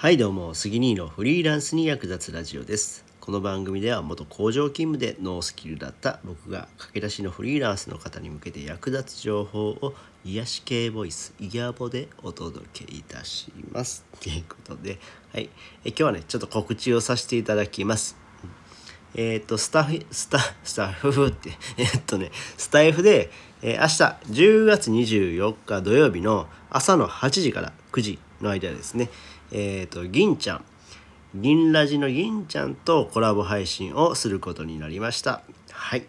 はいどうも杉兄のフリーランスに役立つラジオです。この番組では元工場勤務でノースキルだった僕が駆け出しのフリーランスの方に向けて役立つ情報を癒し系ボイスイヤボでお届けいたします。ということではい。え今日はねちょっと告知をさせていただきます。えっ、と、スタッフ、スタ、スタッフって、えっとね、スタイフで、えー明日10月24日土曜日の朝の8時から9時の間ですね、えっ、と、銀ちゃん、銀ラジの銀ちゃんとコラボ配信をすることになりました。はい。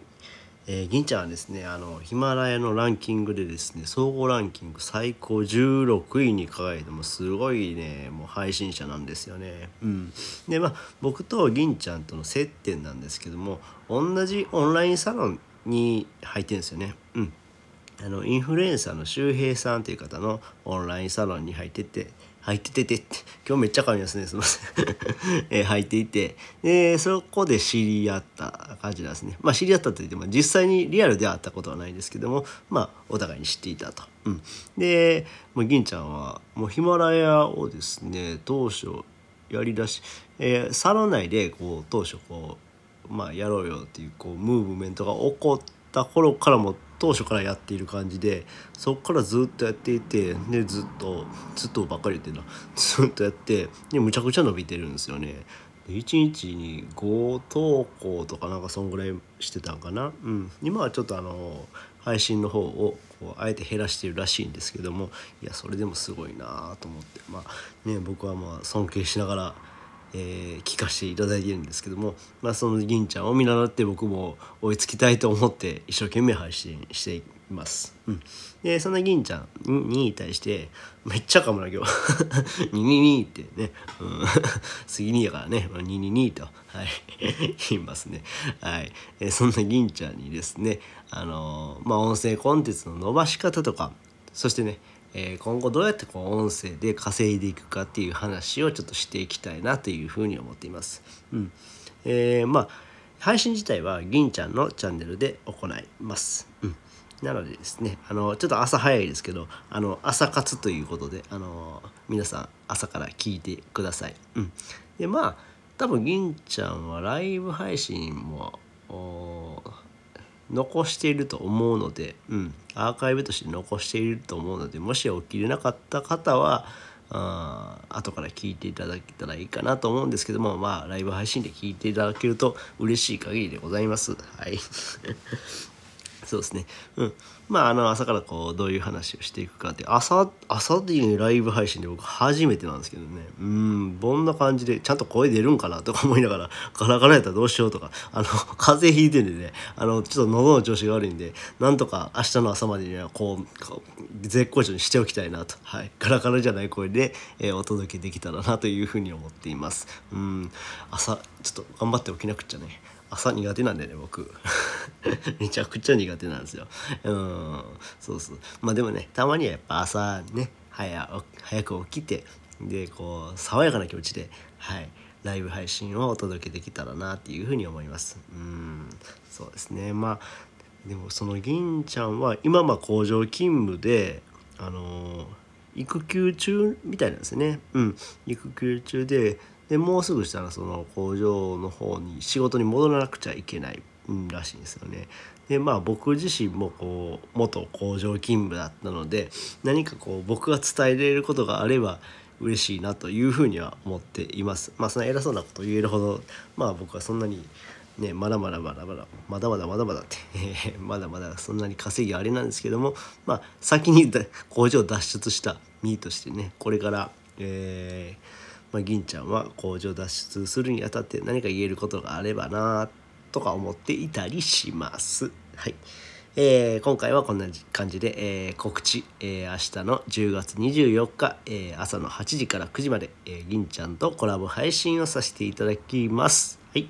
えー銀ちゃんはですねあのヒマラヤのランキングでですね総合ランキング最高16位に輝いてもすごいねもう配信者なんですよね。うん、でまあ僕と銀ちゃんとの接点なんですけども同じオンラインサロンに入ってるんですよね。うんあのインフルエンサーの周平さんという方のオンラインサロンに入ってて入ってててって今日めっちゃ噛みますねすいません、えー入っていて。でそこで知り合った感じなんですね。まあ知り合ったと言っても実際にリアルで会ったことはないんですけどもまあお互いに知っていたと、うん、でもう銀ちゃんはもうヒマラヤをですね当初やりだし、えーサロン内でこう当初こうまあやろうよっていうこうムーブメントが起こってた頃からも当初からやっている感じでそこからずっとやっていてでずっとずっとばっかり言ってるな ずっとやってでむちゃくちゃ伸びてるんですよね。で1日に5投稿とかなんかそんぐらいしてたんかな、うん、今はちょっとあの配信の方をこうあえて減らしてるらしいんですけどもいやそれでもすごいなと思って。まあね僕はまあ尊敬しながらえー聞かせていただいてるんですけども、まあ、その銀ちゃんを見習って僕も追いつきたいと思って一生懸命配信しています。うん、でそんな銀ちゃんに対してめっちゃ噛むな今日「ににに」ってね、うん、杉にやからね「ににに」と、はい、言いますね。はい。えそんな銀ちゃんにですねあのーまあ音声コンテンツの伸ばし方とかそしてねえー今後どうやってこう音声で稼いでいくかっていう話をちょっとしていきたいなというふうに思っています。うんえーまあ配信自体は銀ちゃんのチャンネルで行います。うんなのでですねあのちょっと朝早いですけどあの朝活ということであの皆さん朝から聞いてください。うん、でまあ多分銀ちゃんはライブ配信も残していると思うので、うん、アーカイブとして残していると思うのでもし起きれなかった方はあ後から聞いていただけたらいいかなと思うんですけどもまあライブ配信で聞いていただけると嬉しい限りでございます。はいそうですね。うん。まあ、あの、朝からこう、どういう話をしていくかって、朝、朝でいうライブ配信で僕初めてなんですけどね。うん、どんな感じで、ちゃんと声出るんかなとか思いながら、ガラガラやったらどうしようとか、あの、風邪ひいてるんでね、あの、ちょっと喉の調子が悪いんで、なんとか明日の朝までには、こう、絶好調にしておきたいなと。はい。ガラガラじゃない声で、えーお届けできたらなというふうに思っています。うん。朝、ちょっと頑張って起きなくっちゃね。朝苦手なんでね僕 めちゃくちゃ苦手なんですよ。うん。そうそう。まあでもねたまにはやっぱ朝ね早早く起きてでこう爽やかな気持ちではいライブ配信をお届けできたらなっていうふうに思います。うん。そうですね。まあでもその銀ちゃんは今ま工場勤務であの育休中みたいなんですね。うん。育休中ででもうすぐしたらその工場の方に仕事に戻らなくちゃいけない、らしいんですよね。でまあ僕自身もこう元工場勤務だったので何かこう僕が伝えられることがあれば嬉しいなというふうには思っています。まあその偉そうなことを言えるほどまあ僕はそんなにね、まだまだまだまだまだまだまだまだって まだまだそんなに稼ぎあれなんですけどもまあ先に工場脱出した身としてねこれからえーまあ、銀ちゃんは工場脱出するにあたって何か言えることがあればなっとか思っていたりします。はい。えー今回はこんな感じで、えー告知、えー明日の10月24日、え朝の8時から9時まで、えー銀ちゃんとコラボ配信をさせていただきます。はい。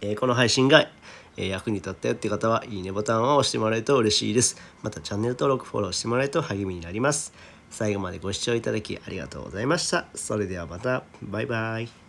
えーこの配信が、え役に立ったよって方はいいねボタンを押してもらえると嬉しいです。またチャンネル登録フォローしてもらえると励みになります。最後までご視聴いただきありがとうございました。それではまた。バイバイ。